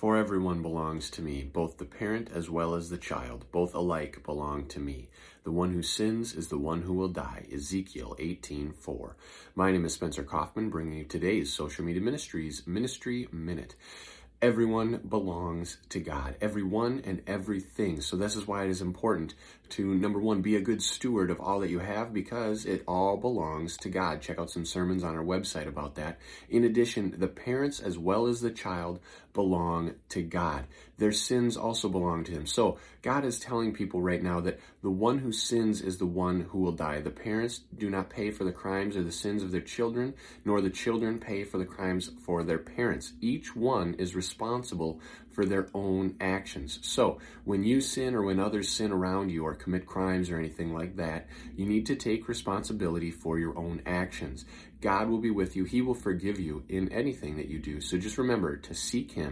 For everyone belongs to me, both the parent as well as the child, both alike belong to me. The one who sins is the one who will die. Ezekiel 18:4. My name is Spencer Coffman, bringing you today's Social Media Ministries Ministry Minute. Everyone belongs to God, everyone and everything. So, this is why it is important to, number one, be a good steward of all that you have because it all belongs to God. Check out some sermons on our website about that. In addition, the parents as well as the child belong to God. Their sins also belong to Him. So, God is telling people right now that the one who sins is the one who will die. The parents do not pay for the crimes or the sins of their children, nor the children pay for the crimes for their parents. Each one is responsible for their own actions. So, when you sin or when others sin around you or commit crimes or anything like that, you need to take responsibility for your own actions. God will be with you. He will forgive you in anything that you do. So just remember to seek Him